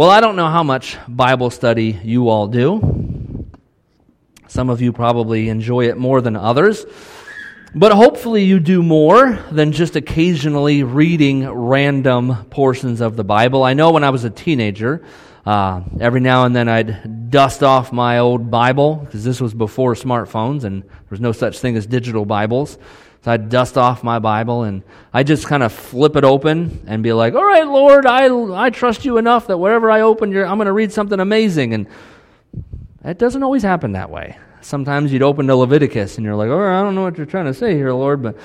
Well, I don't know how much Bible study you all do. Some of you probably enjoy it more than others. But hopefully, you do more than just occasionally reading random portions of the Bible. I know when I was a teenager, uh, every now and then I'd dust off my old Bible, because this was before smartphones and there was no such thing as digital Bibles. So I'd dust off my Bible and I just kind of flip it open and be like, all right, Lord, I, I trust you enough that wherever I open, I'm going to read something amazing. And it doesn't always happen that way. Sometimes you'd open to Leviticus and you're like, oh, I don't know what you're trying to say here, Lord, but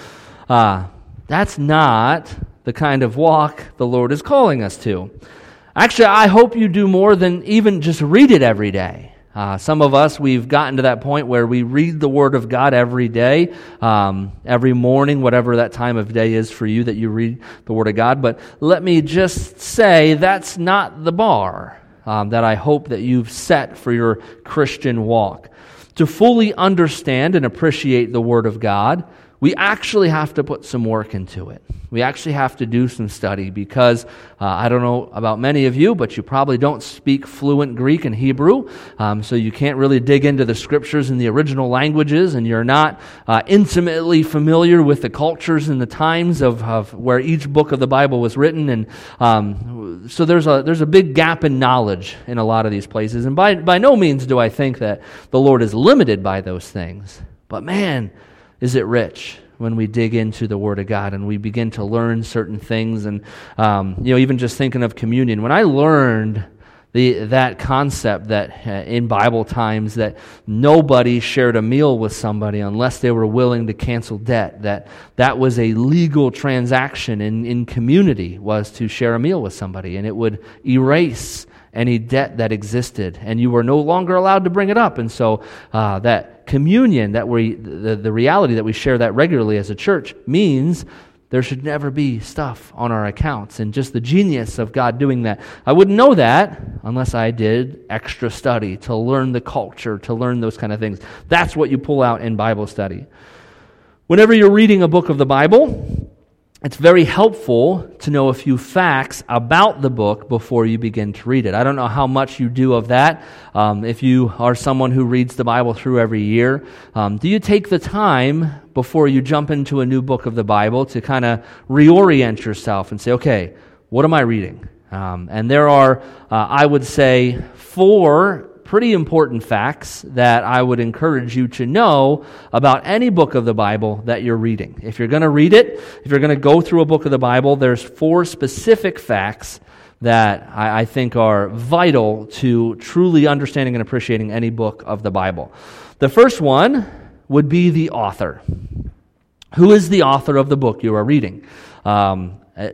uh, that's not the kind of walk the Lord is calling us to. Actually, I hope you do more than even just read it every day. Uh, some of us, we've gotten to that point where we read the Word of God every day, um, every morning, whatever that time of day is for you that you read the Word of God. But let me just say that's not the bar um, that I hope that you've set for your Christian walk. To fully understand and appreciate the Word of God, we actually have to put some work into it. We actually have to do some study because uh, I don't know about many of you, but you probably don't speak fluent Greek and Hebrew, um, so you can't really dig into the scriptures in the original languages, and you're not uh, intimately familiar with the cultures and the times of, of, where each book of the Bible was written. And um, so there's a, there's a big gap in knowledge in a lot of these places. And by, by no means do I think that the Lord is limited by those things. But man, is it rich when we dig into the Word of God and we begin to learn certain things. And, um, you know, even just thinking of communion, when I learned the, that concept that uh, in Bible times that nobody shared a meal with somebody unless they were willing to cancel debt, that that was a legal transaction in, in community was to share a meal with somebody and it would erase any debt that existed and you were no longer allowed to bring it up. And so uh, that communion, that we, the, the reality that we share that regularly as a church, means there should never be stuff on our accounts. And just the genius of God doing that. I wouldn't know that unless I did extra study to learn the culture, to learn those kind of things. That's what you pull out in Bible study. Whenever you're reading a book of the Bible, it's very helpful to know a few facts about the book before you begin to read it. I don't know how much you do of that. Um, if you are someone who reads the Bible through every year, um, do you take the time before you jump into a new book of the Bible to kind of reorient yourself and say, okay, what am I reading? Um, and there are, uh, I would say, four pretty important facts that I would encourage you to know about any book of the Bible that you're reading. If you're going to read it, if you're going to go through a book of the Bible, there's four specific facts that I, I think are vital to truly understanding and appreciating any book of the Bible. The first one would be the author. Who is the author of the book you are reading? Um, uh,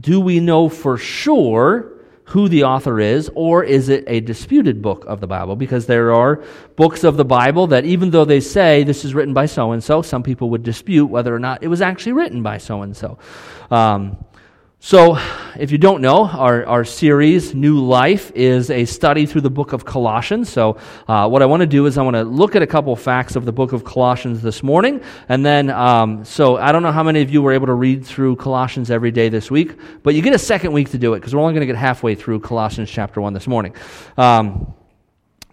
do we know for sure who the author is, or is it a disputed book of the Bible? Because there are books of the Bible that, even though they say this is written by so and so, some people would dispute whether or not it was actually written by so and so. So, if you don't know, our, our series, New Life, is a study through the book of Colossians. So, uh, what I want to do is I want to look at a couple of facts of the book of Colossians this morning. And then, um, so I don't know how many of you were able to read through Colossians every day this week, but you get a second week to do it because we're only going to get halfway through Colossians chapter 1 this morning. Um,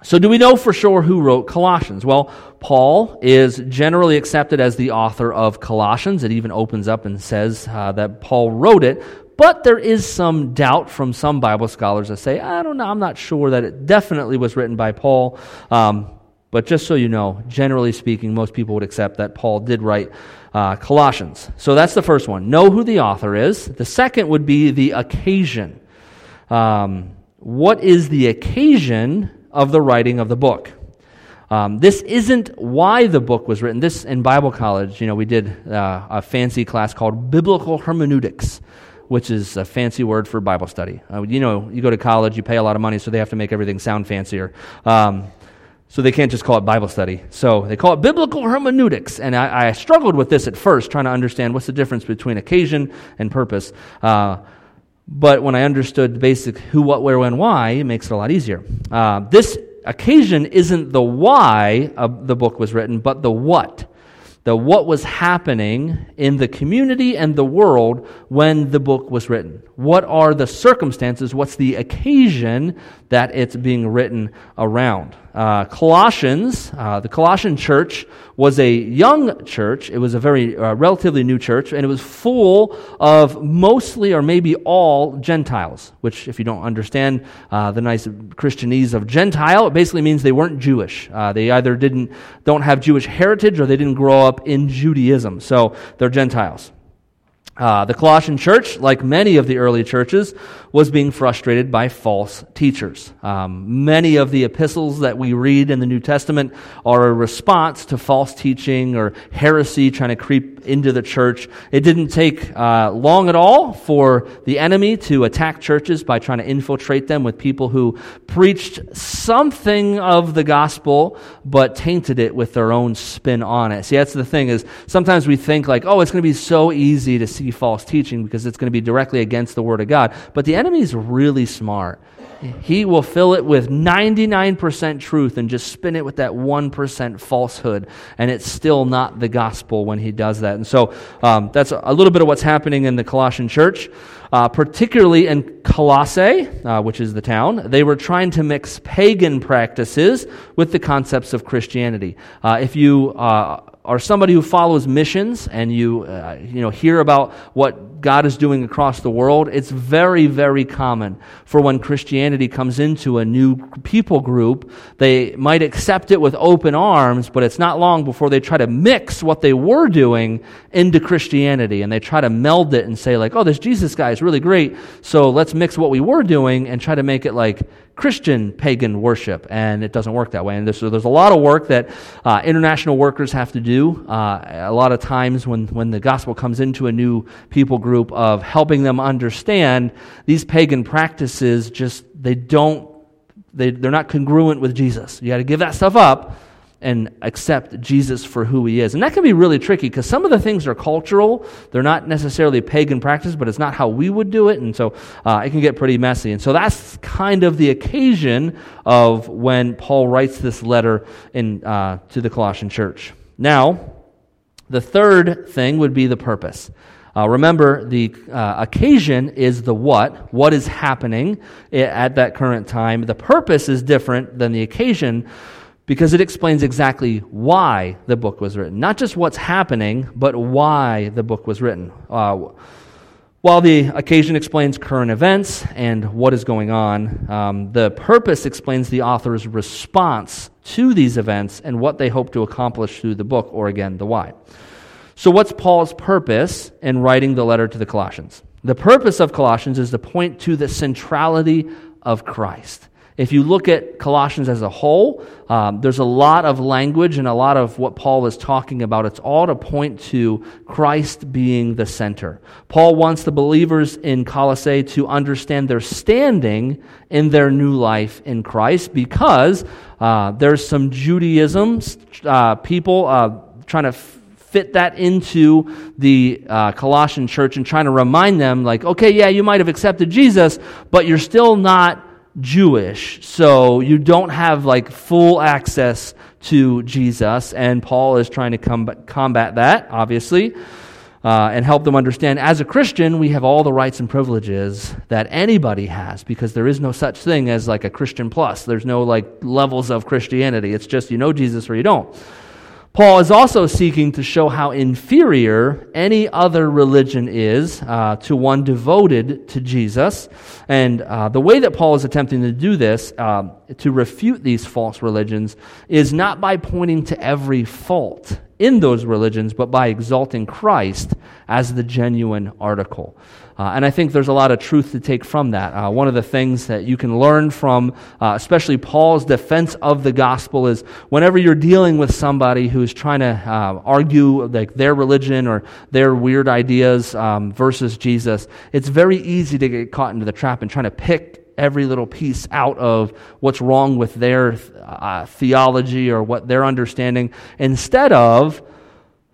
so, do we know for sure who wrote Colossians? Well, Paul is generally accepted as the author of Colossians. It even opens up and says uh, that Paul wrote it, but there is some doubt from some Bible scholars that say, I don't know, I'm not sure that it definitely was written by Paul. Um, but just so you know, generally speaking, most people would accept that Paul did write uh, Colossians. So that's the first one. Know who the author is. The second would be the occasion. Um, what is the occasion of the writing of the book. Um, this isn't why the book was written. This in Bible college, you know, we did uh, a fancy class called biblical hermeneutics, which is a fancy word for Bible study. Uh, you know, you go to college, you pay a lot of money, so they have to make everything sound fancier. Um, so they can't just call it Bible study. So they call it biblical hermeneutics. And I, I, struggled with this at first, trying to understand what's the difference between occasion and purpose. Uh, but when I understood the basic who, what, where, when, why, it makes it a lot easier. Uh, this occasion isn't the why the book was written, but the what. the what was happening in the community and the world when the book was written. What are the circumstances? What's the occasion that it's being written around? Uh, Colossians, uh, the Colossian church was a young church. It was a very uh, relatively new church, and it was full of mostly or maybe all Gentiles, which, if you don't understand uh, the nice Christianese of Gentile, it basically means they weren't Jewish. Uh, they either didn't, don't have Jewish heritage or they didn't grow up in Judaism. So they're Gentiles. Uh, the Colossian church, like many of the early churches, was being frustrated by false teachers. Um, many of the epistles that we read in the New Testament are a response to false teaching or heresy trying to creep into the church. It didn't take uh, long at all for the enemy to attack churches by trying to infiltrate them with people who preached something of the gospel but tainted it with their own spin on it. See, that's the thing is sometimes we think like, oh, it's going to be so easy to see false teaching because it's going to be directly against the word of God. But the enemy is really smart. He will fill it with 99% truth and just spin it with that 1% falsehood. And it's still not the gospel when he does that. And so um, that's a little bit of what's happening in the Colossian church. Uh, particularly in Colossae, uh, which is the town, they were trying to mix pagan practices with the concepts of Christianity. Uh, if you uh, are somebody who follows missions and you, uh, you know, hear about what God is doing across the world, it's very, very common for when Christianity comes into a new people group, they might accept it with open arms, but it's not long before they try to mix what they were doing into Christianity and they try to meld it and say, like, oh, this Jesus guy is really great, so let's mix what we were doing and try to make it like Christian pagan worship, and it doesn't work that way. And there's, so there's a lot of work that uh, international workers have to do. Uh, a lot of times when, when the gospel comes into a new people group of helping them understand these pagan practices, just they don't, they, they're not congruent with Jesus. You got to give that stuff up and accept Jesus for who he is. And that can be really tricky because some of the things are cultural. They're not necessarily pagan practice, but it's not how we would do it. And so uh, it can get pretty messy. And so that's kind of the occasion of when Paul writes this letter in, uh, to the Colossian church. Now, the third thing would be the purpose. Uh, remember, the uh, occasion is the what, what is happening at that current time. The purpose is different than the occasion because it explains exactly why the book was written. Not just what's happening, but why the book was written. Uh, while the occasion explains current events and what is going on, um, the purpose explains the author's response to these events and what they hope to accomplish through the book, or again, the why. So, what's Paul's purpose in writing the letter to the Colossians? The purpose of Colossians is to point to the centrality of Christ. If you look at Colossians as a whole, um, there's a lot of language and a lot of what Paul is talking about. It's all to point to Christ being the center. Paul wants the believers in Colossae to understand their standing in their new life in Christ because uh, there's some Judaism uh, people uh, trying to f- fit that into the uh, Colossian church and trying to remind them, like, okay, yeah, you might have accepted Jesus, but you're still not Jewish, so you don't have like full access to Jesus, and Paul is trying to combat, combat that, obviously, uh, and help them understand as a Christian, we have all the rights and privileges that anybody has because there is no such thing as like a Christian plus. There's no like levels of Christianity. It's just you know Jesus or you don't. Paul is also seeking to show how inferior any other religion is uh, to one devoted to Jesus. And uh, the way that Paul is attempting to do this, uh, to refute these false religions, is not by pointing to every fault in those religions, but by exalting Christ as the genuine article. Uh, and I think there's a lot of truth to take from that. Uh, one of the things that you can learn from, uh, especially Paul's defense of the gospel, is whenever you're dealing with somebody who's trying to uh, argue like their religion or their weird ideas um, versus Jesus, it's very easy to get caught into the trap and trying to pick every little piece out of what's wrong with their uh, theology or what they're understanding instead of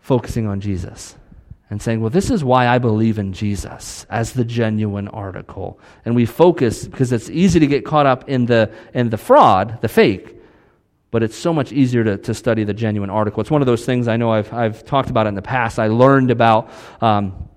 focusing on Jesus and saying, well, this is why I believe in Jesus as the genuine article. And we focus, because it's easy to get caught up in the, in the fraud, the fake, but it's so much easier to, to study the genuine article. It's one of those things I know I've, I've talked about in the past. I learned about um,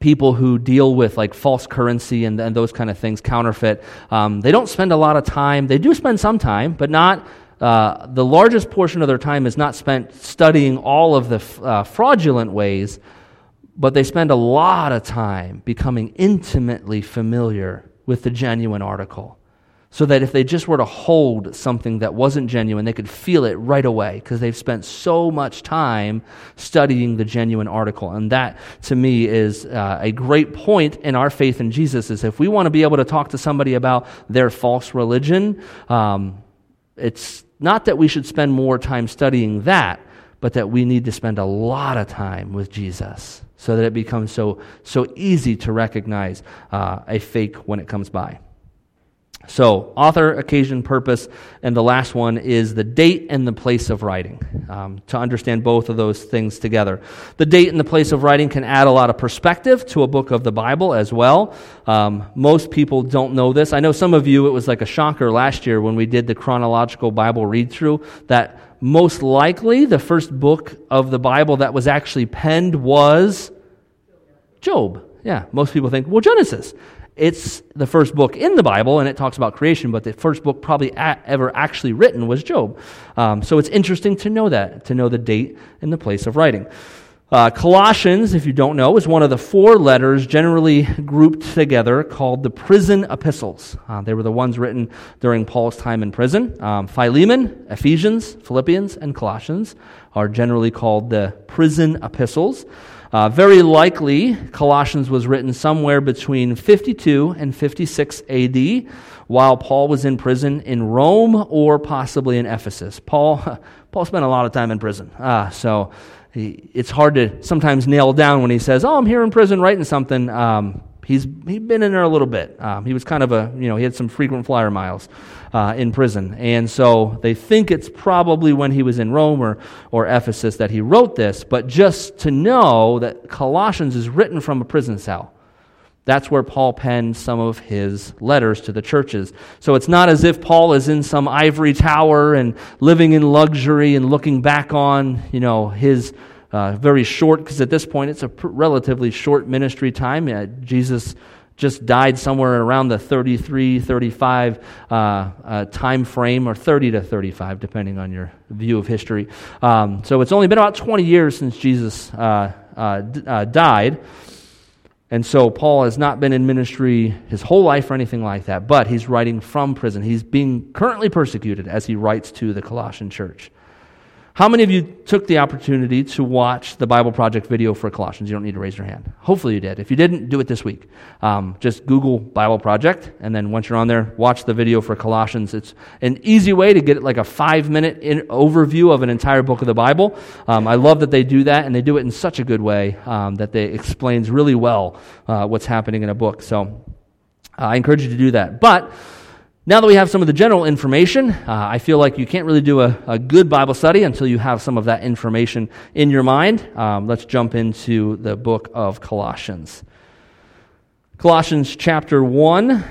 people who deal with like false currency and, and those kind of things, counterfeit. Um, they don't spend a lot of time. They do spend some time, but not. Uh, the largest portion of their time is not spent studying all of the uh, fraudulent ways, but they spend a lot of time becoming intimately familiar with the genuine article so that if they just were to hold something that wasn't genuine, they could feel it right away because they've spent so much time studying the genuine article. And that, to me, is uh, a great point in our faith in Jesus. Is if we want to be able to talk to somebody about their false religion, um, it's not that we should spend more time studying that, but that we need to spend a lot of time with Jesus so that it becomes so so easy to recognize uh, a fake when it comes by. So, author, occasion, purpose, and the last one is the date and the place of writing, um, to understand both of those things together. The date and the place of writing can add a lot of perspective to a book of the Bible as well. Um, most people don't know this. I know some of you, it was like a shocker last year when we did the chronological Bible read through that most likely the first book of the Bible that was actually penned was Job. Yeah, most people think, well, Genesis. It's the first book in the Bible, and it talks about creation, but the first book probably a- ever actually written was Job. Um, so it's interesting to know that, to know the date and the place of writing. Uh, Colossians, if you don't know, is one of the four letters generally grouped together called the prison epistles. Uh, they were the ones written during Paul's time in prison. Um, Philemon, Ephesians, Philippians, and Colossians are generally called the prison epistles. Uh, very likely, Colossians was written somewhere between 52 and 56 AD while Paul was in prison in Rome or possibly in Ephesus. Paul, Paul spent a lot of time in prison. Uh, so he, it's hard to sometimes nail down when he says, Oh, I'm here in prison writing something. Um, he's he'd been in there a little bit. Um, he was kind of a, you know, he had some frequent flyer miles uh, in prison. And so they think it's probably when he was in Rome or, or Ephesus that he wrote this, but just to know that Colossians is written from a prison cell. That's where Paul penned some of his letters to the churches. So it's not as if Paul is in some ivory tower and living in luxury and looking back on, you know, his uh, very short, because at this point it's a pr- relatively short ministry time. Uh, Jesus just died somewhere around the 33, 35 uh, uh, time frame, or 30 to 35, depending on your view of history. Um, so it's only been about 20 years since Jesus uh, uh d- uh, died. And so Paul has not been in ministry his whole life or anything like that, but he's writing from prison. He's being currently persecuted as he writes to the Colossian church. How many of you took the opportunity to watch the Bible Project video for Colossians? You don't need to raise your hand. Hopefully you did. If you didn't, do it this week. Um, just Google Bible Project, and then once you're on there, watch the video for Colossians. It's an easy way to get like a five minute overview of an entire book of the Bible. Um, I love that they do that, and they do it in such a good way um, that they explains really well uh, what's happening in a book. So uh, I encourage you to do that. But now that we have some of the general information, uh, I feel like you can't really do a, a, good Bible study until you have some of that information in your mind. Um, let's jump into the book of Colossians. Colossians chapter 1,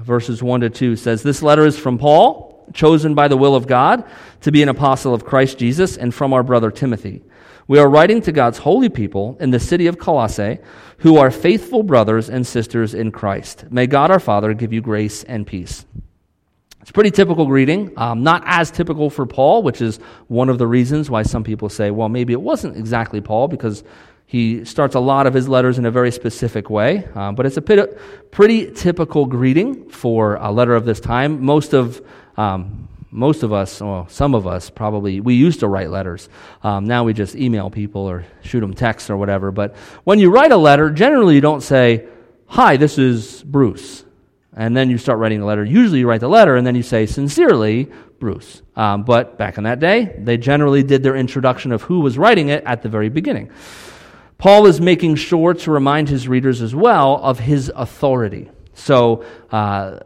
verses 1 to 2 says, This letter is from Paul, chosen by the will of God to be an apostle of Christ Jesus, and from our brother Timothy. We are writing to God's holy people in the city of Colossae, who are faithful brothers and sisters in Christ. May God our Father give you grace and peace. It's pretty typical greeting, um, not as typical for Paul, which is one of the reasons why some people say, well, maybe it wasn't exactly Paul because he starts a lot of his letters in a very specific way. Uh, but it's a pretty typical greeting for a letter of this time. Most of um, most of us, well, some of us probably, we used to write letters. Um, now we just email people or shoot them texts or whatever. But when you write a letter, generally you don't say, Hi, this is Bruce and then you start writing the letter. Usually you write the letter and then you say, sincerely, Bruce. Um, but back in that day, they generally did their introduction of who was writing it at the very beginning. Paul is making sure to remind his readers as well of his authority. So, uh,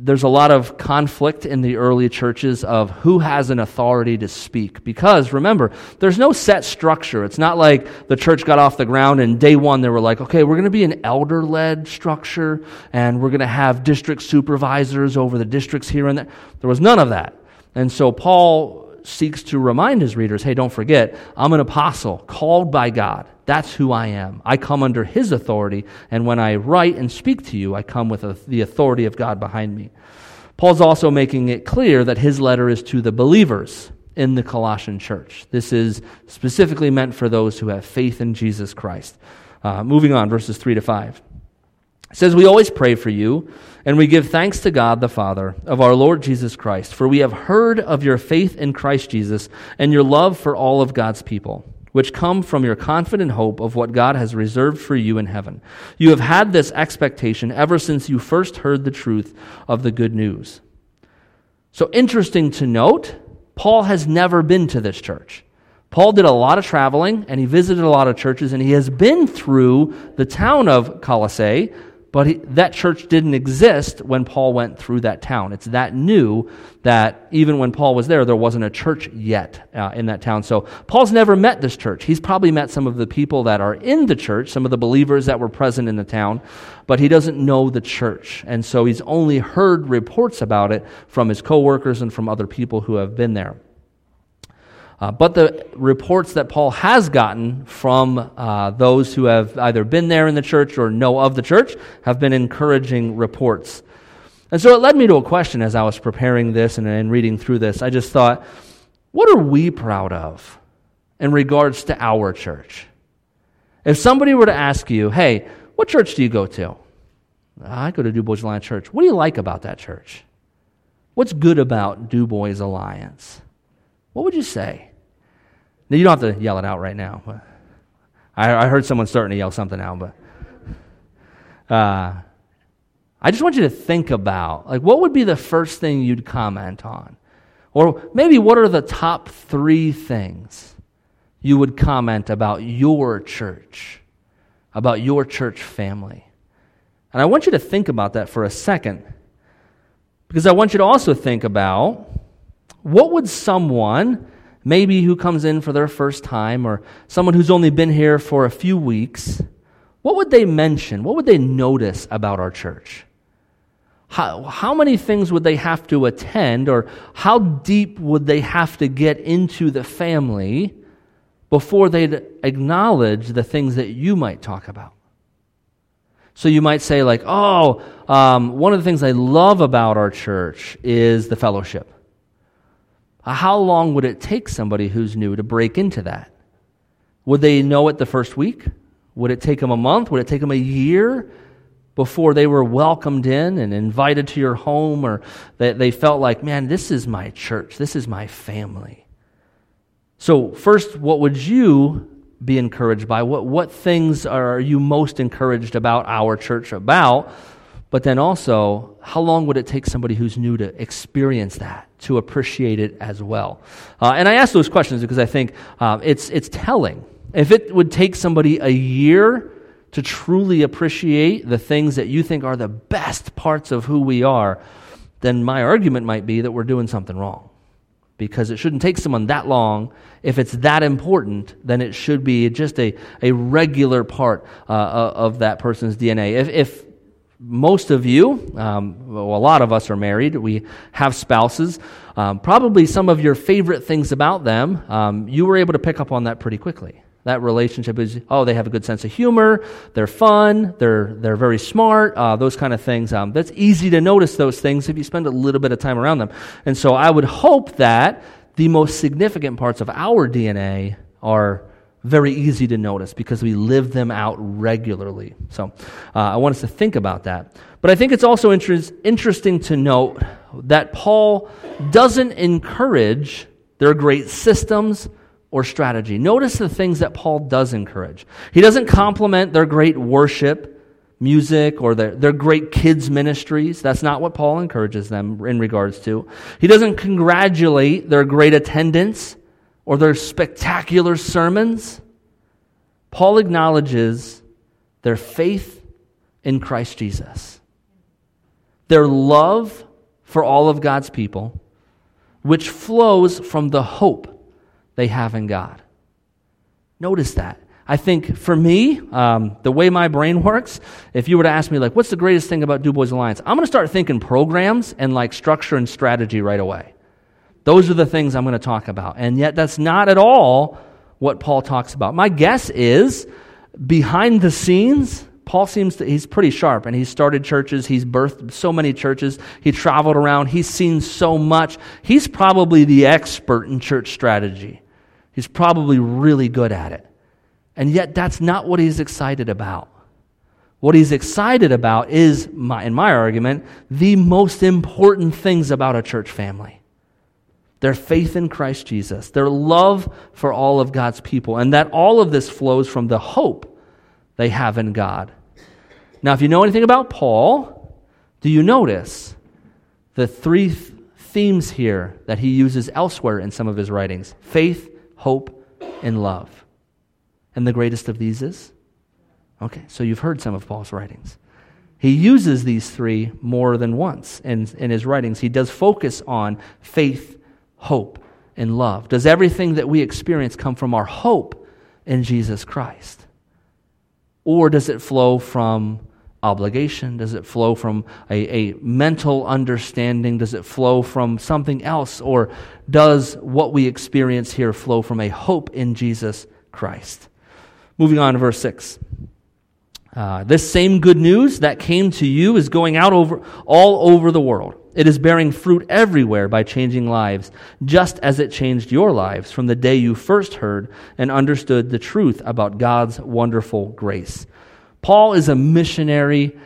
there's a lot of conflict in the early churches of who has an authority to speak. Because remember, there's no set structure. It's not like the church got off the ground and day one they were like, okay, we're going to be an elder led structure and we're going to have district supervisors over the districts here and there. There was none of that. And so Paul seeks to remind his readers hey, don't forget, I'm an apostle called by God. That's who I am. I come under his authority, and when I write and speak to you, I come with the authority of God behind me. Paul's also making it clear that his letter is to the believers in the Colossian church. This is specifically meant for those who have faith in Jesus Christ. Uh, moving on, verses 3 to 5. It says, We always pray for you, and we give thanks to God the Father of our Lord Jesus Christ, for we have heard of your faith in Christ Jesus and your love for all of God's people which come from your confident hope of what God has reserved for you in heaven. You have had this expectation ever since you first heard the truth of the good news. So, interesting to note, Paul has never been to this church. Paul did a lot of traveling and he visited a lot of churches and he has been through the town of Colossae, but he, that church didn't exist when Paul went through that town. It's that new that even when Paul was there, there wasn't a church yet uh, in that town. So Paul's never met this church. He's probably met some of the people that are in the church, some of the believers that were present in the town, but he doesn't know the church. And so he's only heard reports about it from his coworkers and from other people who have been there. Uh, but the reports that Paul has gotten from uh, those who have either been there in the church or know of the church have been encouraging reports. And so it led me to a question as I was preparing this and, and reading through this. I just thought, what are we proud of in regards to our church? If somebody were to ask you, hey, what church do you go to? I go to Du Bois Alliance Church. What do you like about that church? What's good about Du Bois Alliance? What would you say? Now, you don't have to yell it out right now. But I, I heard someone starting to yell something out, but uh, I just want you to think about like what would be the first thing you'd comment on, or maybe what are the top three things you would comment about your church, about your church family. And I want you to think about that for a second, because I want you to also think about what would someone maybe who comes in for their first time or someone who's only been here for a few weeks, what would they mention? What would they notice about our church? How, how many things would they have to attend, or how deep would they have to get into the family before they'd acknowledge the things that you might talk about? So you might say, like, oh, um, one of the things I love about our church is the fellowship. Uh, how long would it take somebody who's new to break into that? Would they know it the first week? Would it take them a month? Would it take them a year before they were welcomed in and invited to your home or that they felt like, man, this is my church, this is my family? So, first, what would you be encouraged by? What, what things are you most encouraged about our church about? But then also, how long would it take somebody who's new to experience that, to appreciate it as well? Uh, and I ask those questions because I think uh, it's, it's telling. If it would take somebody a year to truly appreciate the things that you think are the best parts of who we are, then my argument might be that we're doing something wrong. Because it shouldn't take someone that long. If it's that important, then it should be just a, a regular part uh, of that person's DNA. If, if most of you, um, well, a lot of us are married. We have spouses. Um, probably some of your favorite things about them, um, you were able to pick up on that pretty quickly. That relationship is, oh, they have a good sense of humor, they're fun, they're, they're very smart, uh, those kind of things. Um, that's easy to notice those things if you spend a little bit of time around them. And so I would hope that the most significant parts of our DNA are very easy to notice because we live them out regularly. So uh, I want us to think about that. But I think it's also inter- interesting to note that Paul doesn't encourage their great systems or strategy. Notice the things that Paul does encourage. He doesn't compliment their great worship, music, or their, their great kids' ministries. That's not what Paul encourages them in regards to. He doesn't congratulate their great attendance or their spectacular sermons. Paul acknowledges their faith in Christ Jesus, their love for all of God's people, which flows from the hope they have in God. Notice that. I think for me, um, the way my brain works, if you were to ask me, like, what's the greatest thing about Du Bois Alliance? I'm going to start thinking programs and like structure and strategy right away Those are the things I'm going to talk about. And yet, that's not at all what Paul talks about. My guess is behind the scenes, Paul seems to, he's pretty sharp and he's started churches, he's birthed so many churches, he traveled around, he's seen so much. He's probably the expert in church strategy. He's probably really good at it. And yet, that's not what he's excited about. What he's excited about is, my, in my argument, the most important things about a church family their faith in Christ Jesus, their love for all of God's people, and that all of this flows from the hope they have in God. Now, if you know anything about Paul, do you notice the three th- themes here that he uses elsewhere in some of his writings faith, hope, and love? And the greatest of these is? Okay, so you've heard some of Paul's writings. He uses these three more than once in, in his writings. He does focus on faith, hope, and love. Does everything that we experience come from our hope in Jesus Christ? Or does it flow from obligation? Does it flow from a, a mental understanding? Does it flow from something else? Or does what we experience here flow from a hope in Jesus Christ? Moving on to verse 6. Uh, this same good news that came to you is going out over all over the world. It is bearing fruit everywhere by changing lives, just as it changed your lives from the day you first heard and understood the truth about God's wonderful grace. Paul is a missionary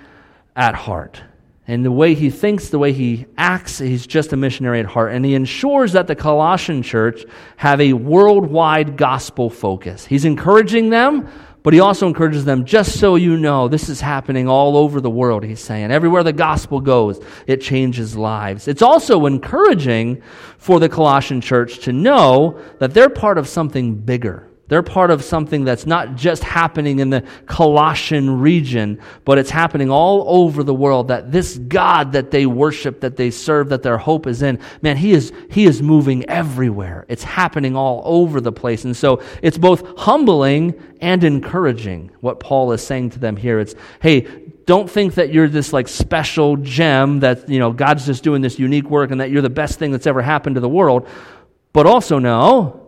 at heart. And the way he thinks, the way he acts, he's just a missionary at heart. And he ensures that the Colossian church have a worldwide gospel focus. He's encouraging them but he also encourages them, just so you know, this is happening all over the world, he's saying. Everywhere the gospel goes, it changes lives. It's also encouraging for the Colossian church to know that they're part of something bigger. They're part of something that's not just happening in the Colossian region, but it's happening all over the world. That this God that they worship, that they serve, that their hope is in, man, He is, He is moving everywhere. It's happening all over the place. And so it's both humbling and encouraging what Paul is saying to them here. It's, hey, don't think that you're this like special gem that, you know, God's just doing this unique work and that you're the best thing that's ever happened to the world. But also know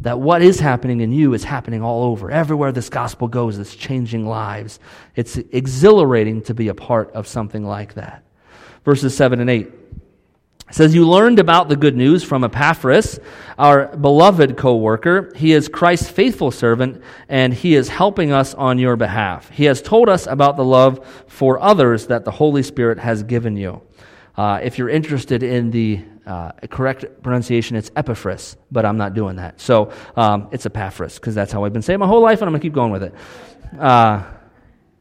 that what is happening in you is happening all over. Everywhere this gospel goes, it's changing lives. It's exhilarating to be a part of something like that. Verses 7 and 8 says, You learned about the good news from Epaphras, our beloved co worker. He is Christ's faithful servant, and he is helping us on your behalf. He has told us about the love for others that the Holy Spirit has given you. Uh, if you're interested in the uh, correct pronunciation, it's Epaphras, but I'm not doing that. So um, it's Epaphras, because that's how I've been saying my whole life, and I'm going to keep going with it. Uh,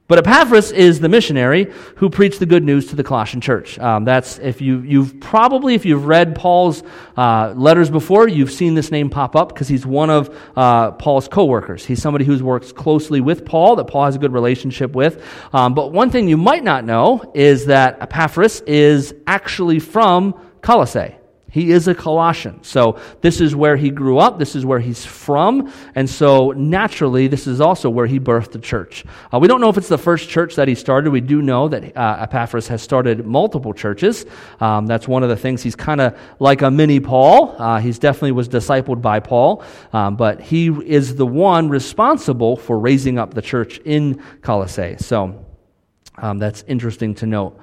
but Epaphras is the missionary who preached the good news to the Colossian church. Um, that's if you you've probably if you've read Paul's uh, letters before, you've seen this name pop up because he's one of uh, Paul's co-workers. He's somebody who works closely with Paul that Paul has a good relationship with. Um, but one thing you might not know is that Epaphras is actually from Colossae. He is a Colossian. So this is where he grew up. This is where he's from. And so naturally, this is also where he birthed the church. Uh, we don't know if it's the first church that he started. We do know that uh, Epaphras has started multiple churches. Um, that's one of the things. He's kind of like a mini Paul. Uh, he's definitely was discipled by Paul. Um, but he is the one responsible for raising up the church in Colossae. So um, that's interesting to note.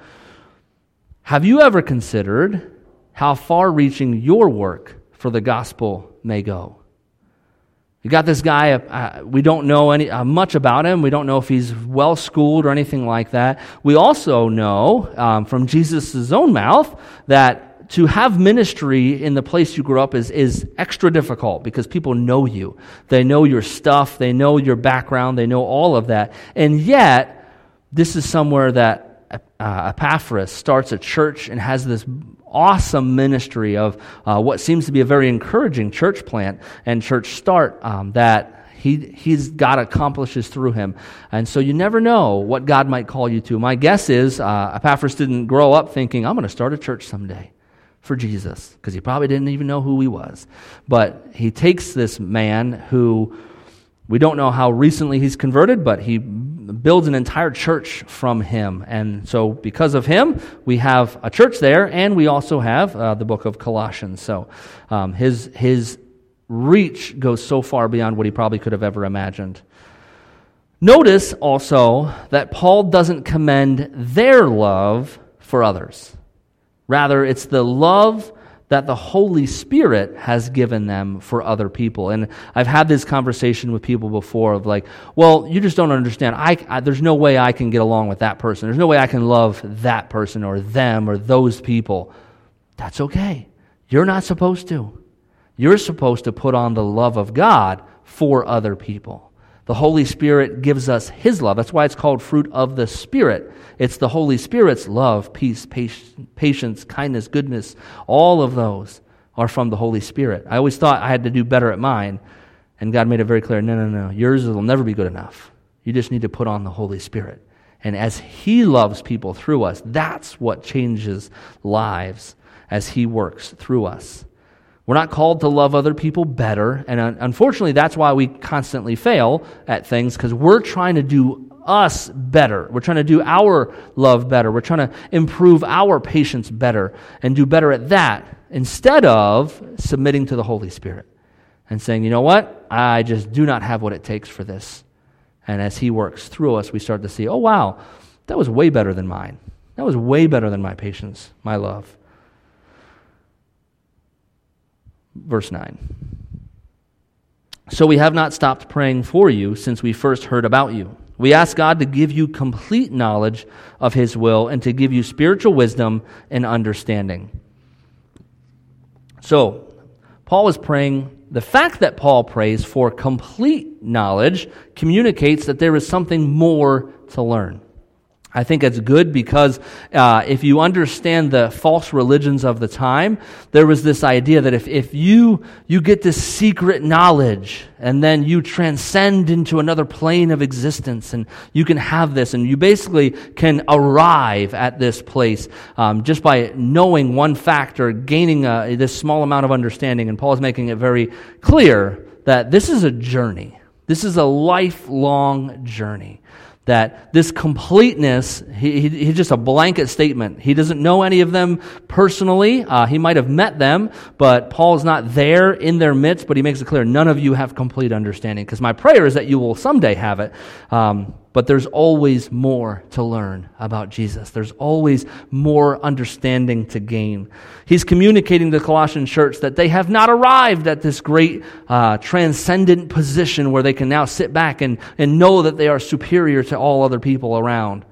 Have you ever considered how far reaching your work for the gospel may go. You got this guy, uh, we don't know any, uh, much about him. We don't know if he's well schooled or anything like that. We also know um, from Jesus' own mouth that to have ministry in the place you grew up is, is extra difficult because people know you. They know your stuff, they know your background, they know all of that. And yet, this is somewhere that uh, Epaphras starts a church and has this awesome ministry of uh, what seems to be a very encouraging church plant and church start um, that he, he's God accomplishes through him. And so you never know what God might call you to. My guess is uh, Epaphras didn't grow up thinking, I'm going to start a church someday for Jesus, because he probably didn't even know who he was. But he takes this man who We don't know how recently he's converted, but he builds an entire church from him. And so, because of him, we have a church there, and we also have uh, the book of Colossians. So, um, his, his reach goes so far beyond what he probably could have ever imagined. Notice also that Paul doesn't commend their love for others. Rather, it's the love that the Holy Spirit has given them for other people. And I've had this conversation with people before of like, well, you just don't understand. I, I, there's no way I can get along with that person. There's no way I can love that person or them or those people. That's okay. You're not supposed to. You're supposed to put on the love of God for other people. The Holy Spirit gives us His love. That's why it's called fruit of the Spirit. It's the Holy Spirit's love, peace, patience, kindness, goodness. All of those are from the Holy Spirit. I always thought I had to do better at mine, and God made it very clear no, no, no. Yours will never be good enough. You just need to put on the Holy Spirit. And as He loves people through us, that's what changes lives as He works through us. We're not called to love other people better. And unfortunately, that's why we constantly fail at things because we're trying to do us better. We're trying to do our love better. We're trying to improve our patience better and do better at that instead of submitting to the Holy Spirit and saying, you know what? I just do not have what it takes for this. And as He works through us, we start to see, oh, wow, that was way better than mine. That was way better than my patience, my love. Verse 9. So we have not stopped praying for you since we first heard about you. We ask God to give you complete knowledge of His will and to give you spiritual wisdom and understanding. So, Paul is praying. The fact that Paul prays for complete knowledge communicates that there is something more to learn. I think it's good because uh, if you understand the false religions of the time, there was this idea that if, if you, you get this secret knowledge and then you transcend into another plane of existence and you can have this and you basically can arrive at this place um, just by knowing one fact or gaining a, this small amount of understanding. And Paul is making it very clear that this is a journey. This is a lifelong journey that this completeness, he, he, he's just a blanket statement. He doesn't know any of them personally. Uh, he might have met them, but Paul is not there in their midst, but he makes it clear none of you have complete understanding. Because my prayer is that you will someday have it. Um, but there's always more to learn about Jesus. There's always more understanding to gain. He's communicating to the Colossian church that they have not arrived at this great uh, transcendent position where they can now sit back and, and know that they are superior to all other people around.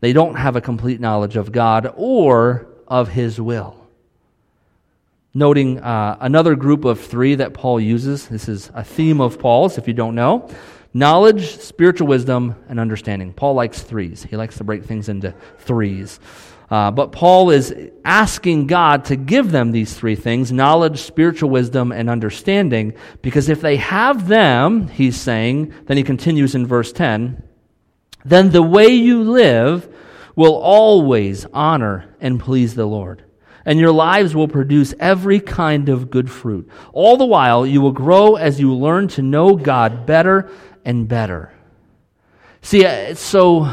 They don't have a complete knowledge of God or of His will. Noting uh, another group of three that Paul uses. This is a theme of Paul's, if you don't know knowledge, spiritual wisdom, and understanding. Paul likes threes. He likes to break things into threes. Uh, but Paul is asking God to give them these three things knowledge, spiritual wisdom, and understanding. Because if they have them, he's saying, then he continues in verse 10, then the way you live will always honor and please the Lord. And your lives will produce every kind of good fruit. All the while, you will grow as you learn to know God better and better. See, uh, it's so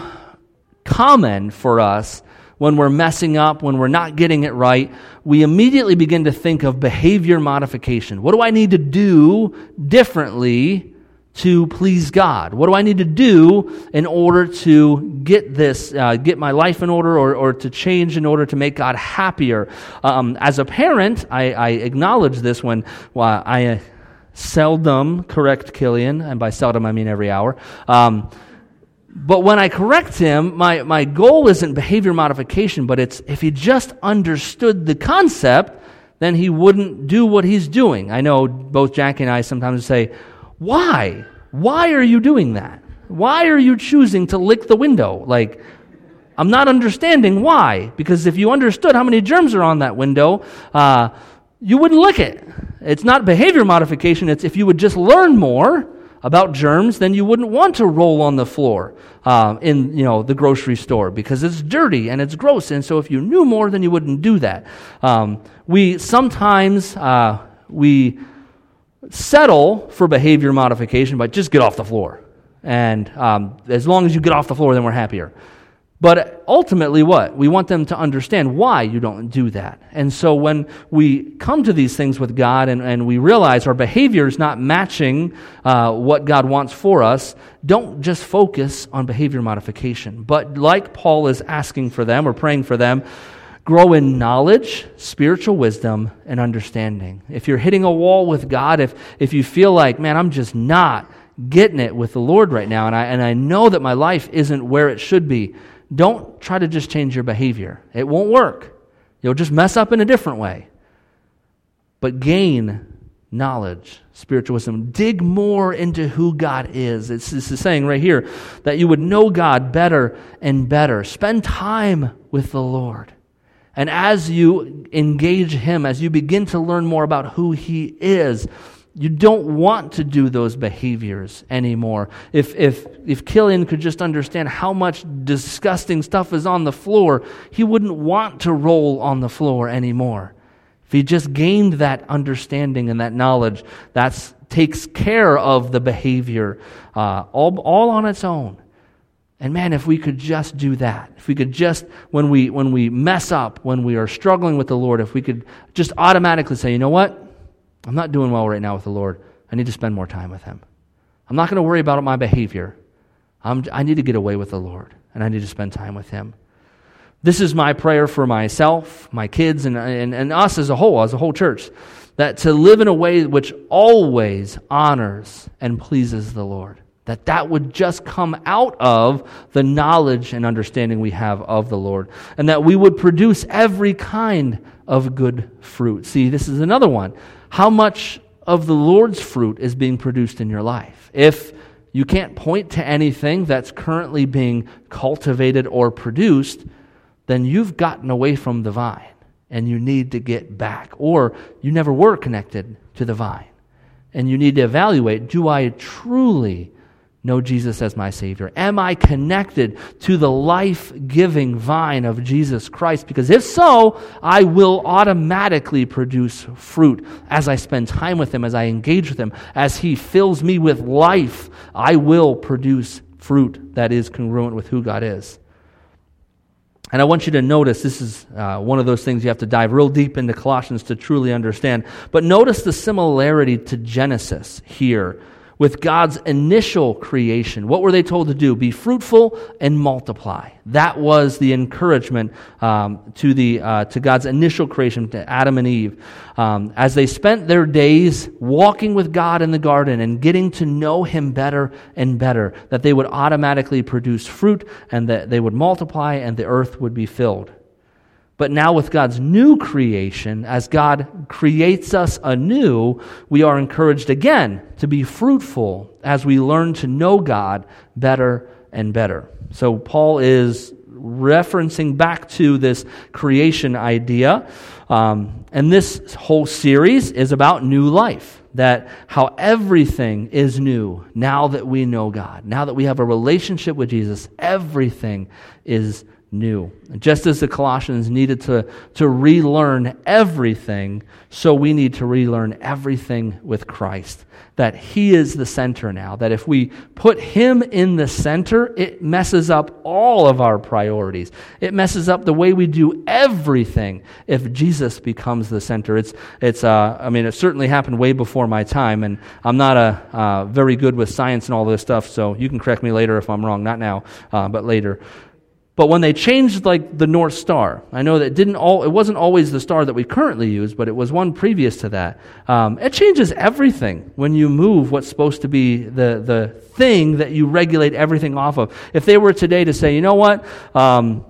common for us when we're messing up, when we're not getting it right, we immediately begin to think of behavior modification. What do I need to do differently to please God? What do I need to do in order to get this, uh, get my life in order or, or to change in order to make God happier? Um, as a parent, I, I acknowledge this when well, I seldom correct Killian, and by seldom I mean every hour. Um, but when I correct him, my, my goal isn't behavior modification, but it's if he just understood the concept, then he wouldn't do what he's doing. I know both Jackie and I sometimes say, Why? Why are you doing that? Why are you choosing to lick the window? Like, I'm not understanding why. Because if you understood how many germs are on that window, uh, you wouldn't lick it. It's not behavior modification, it's if you would just learn more about germs, then you wouldn't want to roll on the floor uh, in you know the grocery store because it's dirty and it's gross. And so if you knew more, then you wouldn't do that. Um, we sometimes uh, we settle for behavior modification, but just get off the floor. And um, as long as you get off the floor, then we're happier. But ultimately, what? We want them to understand why you don't do that. And so when we come to these things with God and, and we realize our behavior is not matching uh, what God wants for us, don't just focus on behavior modification. But like Paul is asking for them or praying for them, grow in knowledge, spiritual wisdom, and understanding. If you're hitting a wall with God, if, if you feel like, man, I'm just not getting it with the Lord right now, and I, and I know that my life isn't where it should be, don't try to just change your behavior. It won't work. You'll just mess up in a different way. But gain knowledge, spiritual wisdom. Dig more into who God is. It's, it's saying right here that you would know God better and better. Spend time with the Lord. And as you engage Him, as you begin to learn more about who He is, you don't want to do those behaviors anymore. If, if, if Killian could just understand how much disgusting stuff is on the floor, he wouldn't want to roll on the floor anymore. If he just gained that understanding and that knowledge, that takes care of the behavior uh, all, all on its own. And man, if we could just do that, if we could just, when we, when we mess up, when we are struggling with the Lord, if we could just automatically say, you know what? I'm not doing well right now with the Lord. I need to spend more time with Him. I'm not going to worry about my behavior. I'm, i need to get away with the Lord, and I need to spend time with Him. This is my prayer for myself, my kids, and, and, and us as a whole, as a whole church, that to live in a way which always honors and pleases the Lord. That that would just come out of the knowledge and understanding we have of the Lord. And that we would produce every kind of good fruit. See, this is another one how much of the Lord's fruit is being produced in your life. If you can't point to anything that's currently being cultivated or produced, then you've gotten away from the vine and you need to get back. Or you never were connected to the vine. And you need to evaluate do I truly know Jesus as my Savior? Am I connected to the life giving vine of Jesus Christ? Because if so, I will automatically produce fruit as I spend time with Him, as I engage with Him, as He fills me with life. I will produce fruit that is congruent with who God is. And I want you to notice this is uh, one of those things you have to dive real deep into Colossians to truly understand. But notice the similarity to Genesis here with God's initial creation. What were they told to do? Be fruitful and multiply. That was the encouragement um, to, the, uh, to God's initial creation, to Adam and Eve. Um, as they spent their days walking with God in the garden and getting to know Him better and better, that they would automatically produce fruit and that they would multiply and the earth would be filled. But now, with God's new creation, as God creates us anew, we are encouraged again to be fruitful as we learn to know God better and better. So, Paul is referencing back to this creation idea. Um, and this whole series is about new life. That how everything is new now that we know God. Now that we have a relationship with Jesus, everything is new. Just as the Colossians needed to, to relearn everything, so we need to relearn everything with Christ. That He is the center now. That if we put Him in the center, it messes up all of our priorities. It messes up the way we do everything if Jesus becomes the center. It's, it's uh, I mean, it certainly happened way before my time, and I'm not a, uh, very good with science and all this stuff, so you can correct me later if I'm wrong. Not now, uh, but later. But when they changed like the North Star, I know that didn't all, it wasn't always the star that we currently use, but it was one previous to that. Um, it changes everything when you move what's supposed to be the, the thing that you regulate everything off of. If they were today to say, you know what, um,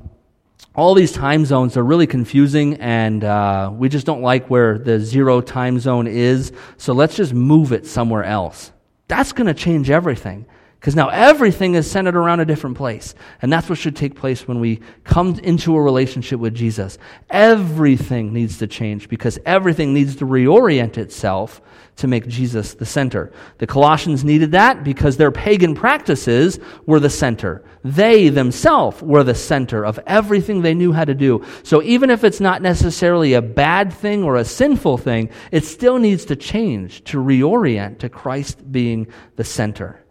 all these time zones are really confusing and uh, we just don't like where the zero time zone is, so let's just move it somewhere else. That's going to change everything Because now everything is centered around a different place. And that's what should take place when we come into a relationship with Jesus. Everything needs to change because everything needs to reorient itself to make Jesus the center. The Colossians needed that because their pagan practices were the center. They themselves were the center of everything they knew how to do. So even if it's not necessarily a bad thing or a sinful thing, it still needs to change to reorient to Christ being the center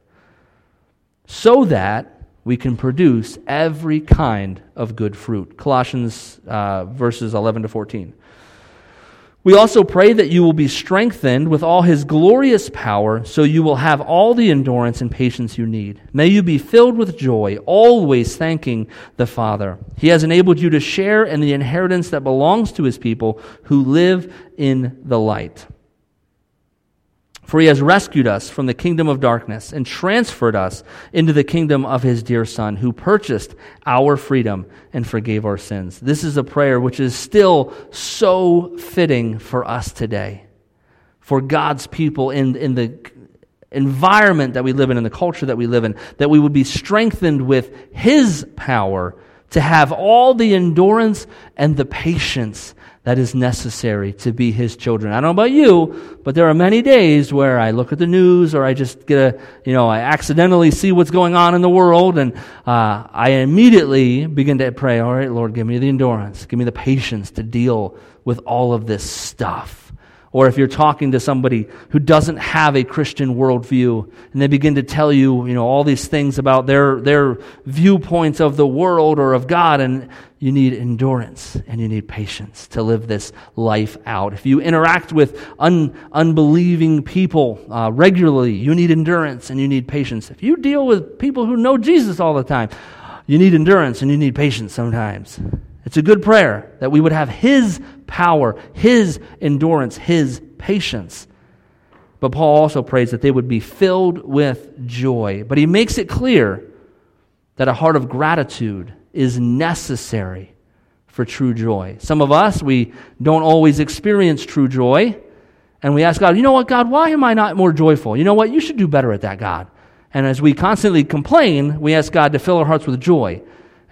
so that we can produce every kind of good fruit. Colossians uh, verses 11 to 14. We also pray that you will be strengthened with all his glorious power, so you will have all the endurance and patience you need. May you be filled with joy, always thanking the Father. He has enabled you to share in the inheritance that belongs to his people who live in the light. For he has rescued us from the kingdom of darkness and transferred us into the kingdom of his dear Son, who purchased our freedom and forgave our sins. This is a prayer which is still so fitting for us today, for God's people in, in the environment that we live in, in the culture that we live in, that we would be strengthened with his power to have all the endurance and the patience that is necessary to be his children. I don't know about you, but there are many days where I look at the news or I just get a, you know, I accidentally see what's going on in the world and uh, I immediately begin to pray, all right, Lord, give me the endurance, give me the patience to deal with all of this stuff. Or if you're talking to somebody who doesn't have a Christian worldview and they begin to tell you, you know, all these things about their, their viewpoints of the world or of God, and you need endurance and you need patience to live this life out. If you interact with un, unbelieving people uh, regularly, you need endurance and you need patience. If you deal with people who know Jesus all the time, you need endurance and you need patience sometimes. It's a good prayer that we would have His power, His endurance, His patience. But Paul also prays that they would be filled with joy. But he makes it clear that a heart of gratitude is necessary for true joy. Some of us, we don't always experience true joy. And we ask God, you know what, God, why am I not more joyful? You know what, you should do better at that, God. And as we constantly complain, we ask God to fill our hearts with joy.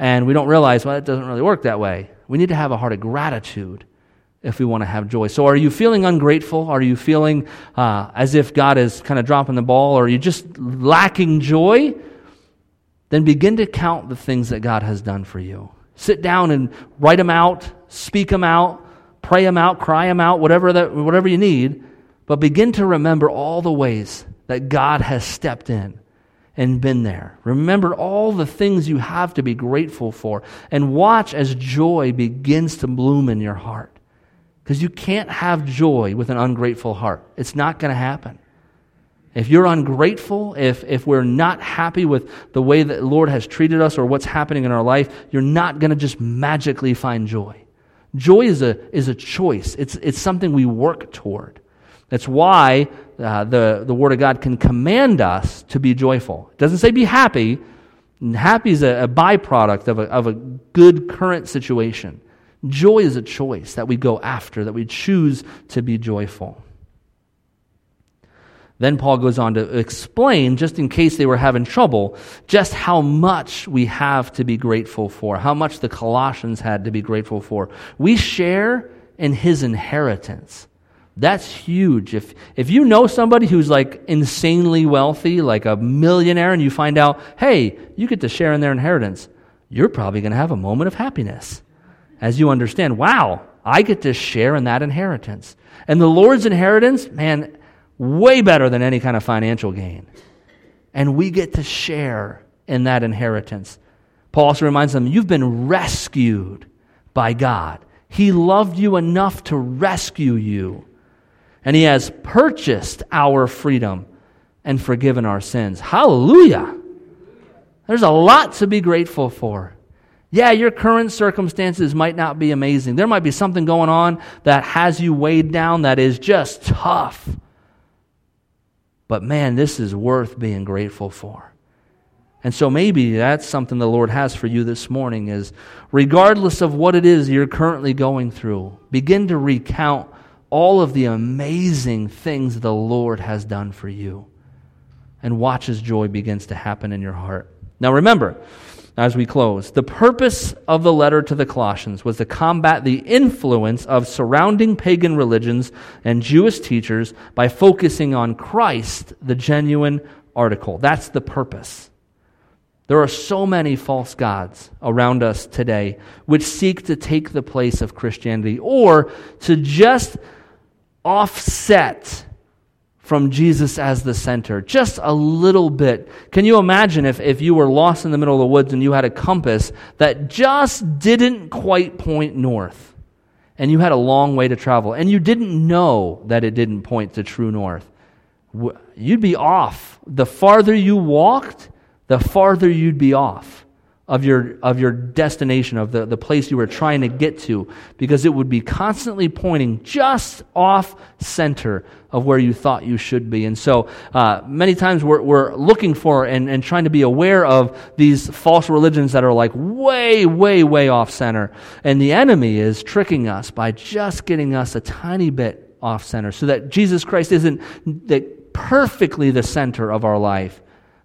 And we don't realize, well, it doesn't really work that way. We need to have a heart of gratitude if we want to have joy. So, are you feeling ungrateful? Are you feeling uh, as if God is kind of dropping the ball? Or are you just lacking joy? Then begin to count the things that God has done for you. Sit down and write them out, speak them out, pray them out, cry them out, whatever, that, whatever you need. But begin to remember all the ways that God has stepped in and been there. Remember all the things you have to be grateful for and watch as joy begins to bloom in your heart. Because you can't have joy with an ungrateful heart. It's not going to happen. If you're ungrateful, if, if we're not happy with the way that the Lord has treated us or what's happening in our life, you're not going to just magically find joy. Joy is a, is a choice, it's, it's something we work toward. That's why uh, the, the Word of God can command us to be joyful. It doesn't say be happy. Happy is a, a byproduct of a, of a good current situation. Joy is a choice that we go after, that we choose to be joyful. Then Paul goes on to explain, just in case they were having trouble, just how much we have to be grateful for, how much the Colossians had to be grateful for. We share in his inheritance. That's huge. If, if you know somebody who's like insanely wealthy, like a millionaire, and you find out, hey, you get to share in their inheritance, you're probably going to have a moment of happiness as you understand, wow, I get to share in that inheritance. And the Lord's inheritance, man, way better than any kind of financial gain. And we get to share in that inheritance. Paul also reminds them, you've been rescued by God. He loved you enough to rescue you and He has purchased our freedom and forgiven our sins. Hallelujah! There's a lot to be grateful for. Yeah, your current circumstances might not be amazing. There might be something going on that has you weighed down that is just tough. But man, this is worth being grateful for. And so maybe that's something the Lord has for you this morning is regardless of what it is you're currently going through, begin to recount all of the amazing things the Lord has done for you. and watch as joy begins to happen in your heart. Now remember, as we close, the purpose of the letter to the Colossians was to combat the influence of surrounding pagan religions and Jewish teachers by focusing on Christ, the genuine article. That's the purpose. There are so many false gods around us today which seek to take the place of Christianity or to just offset from Jesus as the center, just a little bit. Can you imagine if, if you were lost in the middle of the woods and you had a compass that just didn't quite point north and you had a long way to travel and you didn't know that it didn't point to true north? You'd be off. The farther you walked, the farther you'd be off of your, of your destination, of the, the place you were trying to get to, because it would be constantly pointing just off center of where you thought you should be. And so uh, many times we're, we're looking for and, and trying to be aware of these false religions that are like way, way, way off center. And the enemy is tricking us by just getting us a tiny bit off center so that Jesus Christ isn't the, perfectly the center of our life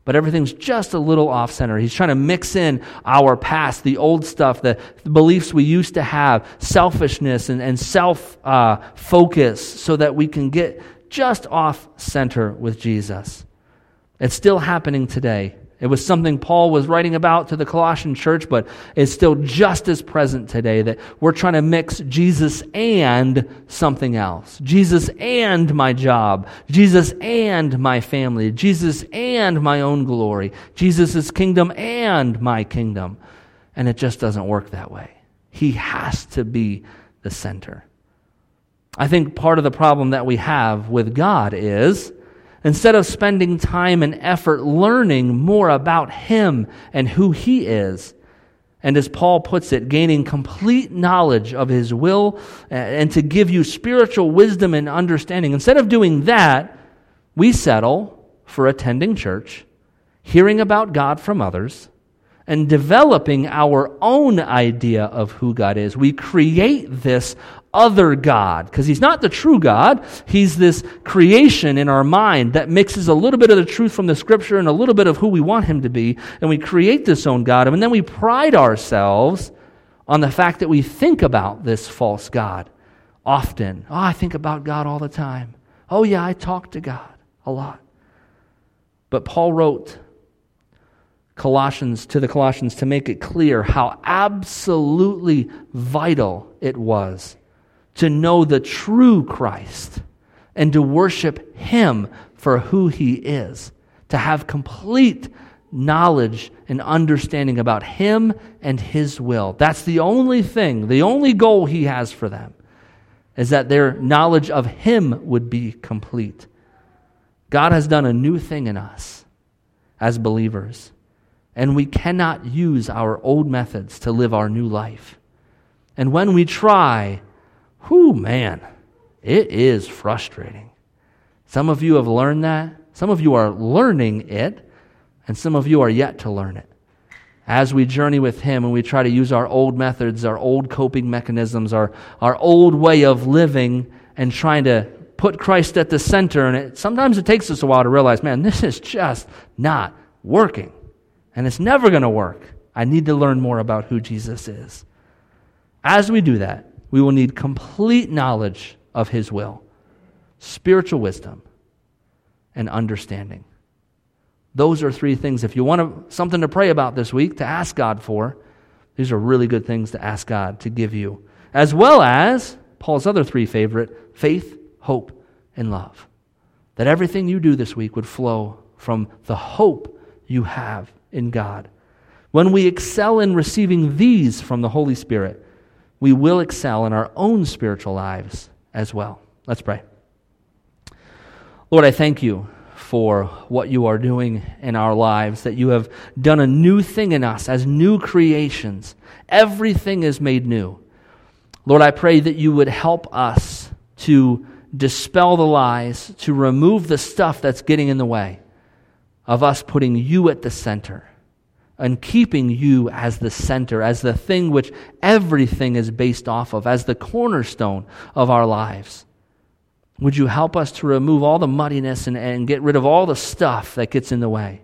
but everything's just a little off center. He's trying to mix in our past, the old stuff, the, beliefs we used to have, selfishness and, and self uh, focus, so that we can get just off center with Jesus. It's still happening today. It was something Paul was writing about to the Colossian church, but it's still just as present today that we're trying to mix Jesus and something else. Jesus and my job. Jesus and my family. Jesus and my own glory. Jesus' kingdom and my kingdom. And it just doesn't work that way. He has to be the center. I think part of the problem that we have with God is Instead of spending time and effort learning more about Him and who He is, and as Paul puts it, gaining complete knowledge of His will uh, and to give you spiritual wisdom and understanding, instead of doing that, we settle for attending church, hearing about God from others, and developing our own idea of who God is. We create this other God because he's not the true God. He's this creation in our mind that mixes a little bit of the truth from the scripture and a little bit of who we want him to be. And we create this own God. And then we pride ourselves on the fact that we think about this false God often. Oh, I think about God all the time. Oh, yeah, I talk to God a lot. But Paul wrote Colossians to the Colossians to make it clear how absolutely vital it was to know the true Christ and to worship him for who he is, to have complete knowledge and understanding about him and his will. That's the only thing, the only goal he has for them is that their knowledge of him would be complete. God has done a new thing in us as believers and we cannot use our old methods to live our new life. And when we try, whew, man, it is frustrating. Some of you have learned that. Some of you are learning it, and some of you are yet to learn it. As we journey with Him and we try to use our old methods, our old coping mechanisms, our, our old way of living, and trying to put Christ at the center, and it, sometimes it takes us a while to realize, man, this is just not working and it's never going to work. I need to learn more about who Jesus is. As we do that, we will need complete knowledge of his will, spiritual wisdom, and understanding. Those are three things. If you want to, something to pray about this week, to ask God for, these are really good things to ask God to give you. As well as Paul's other three favorite faith, hope, and love. That everything you do this week would flow from the hope you have in God. When we excel in receiving these from the Holy Spirit, we will excel in our own spiritual lives as well. Let's pray. Lord, I thank you for what you are doing in our lives, that you have done a new thing in us as new creations. Everything is made new. Lord, I pray that you would help us to dispel the lies, to remove the stuff that's getting in the way of us putting you at the center and keeping you as the center, as the thing which everything is based off of, as the cornerstone of our lives. Would you help us to remove all the muddiness and, and get rid of all the stuff that gets in the way?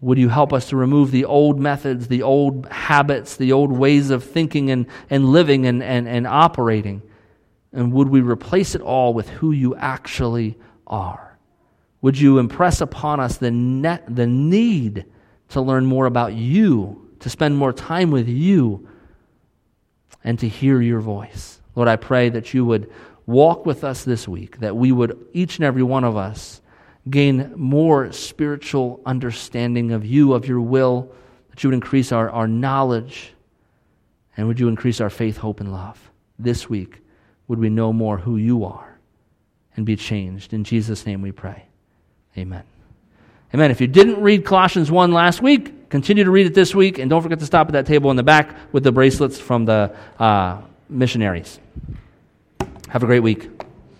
Would you help us to remove the old methods, the old habits, the old ways of thinking and, and living and, and, and operating? And would we replace it all with who you actually are? Would you impress upon us the, the need to learn more about you, to spend more time with you, and to hear your voice? Lord, I pray that you would walk with us this week, that we would, each and every one of us, gain more spiritual understanding of you, of your will, that you would increase our, our knowledge, and would you increase our faith, hope, and love. This week, would we know more who you are and be changed. In Jesus' name we pray. Amen. Amen. If you didn't read Colossians 1 last week, continue to read it this week, and don't forget to stop at that table in the back with the bracelets from the uh, missionaries. Have a great week.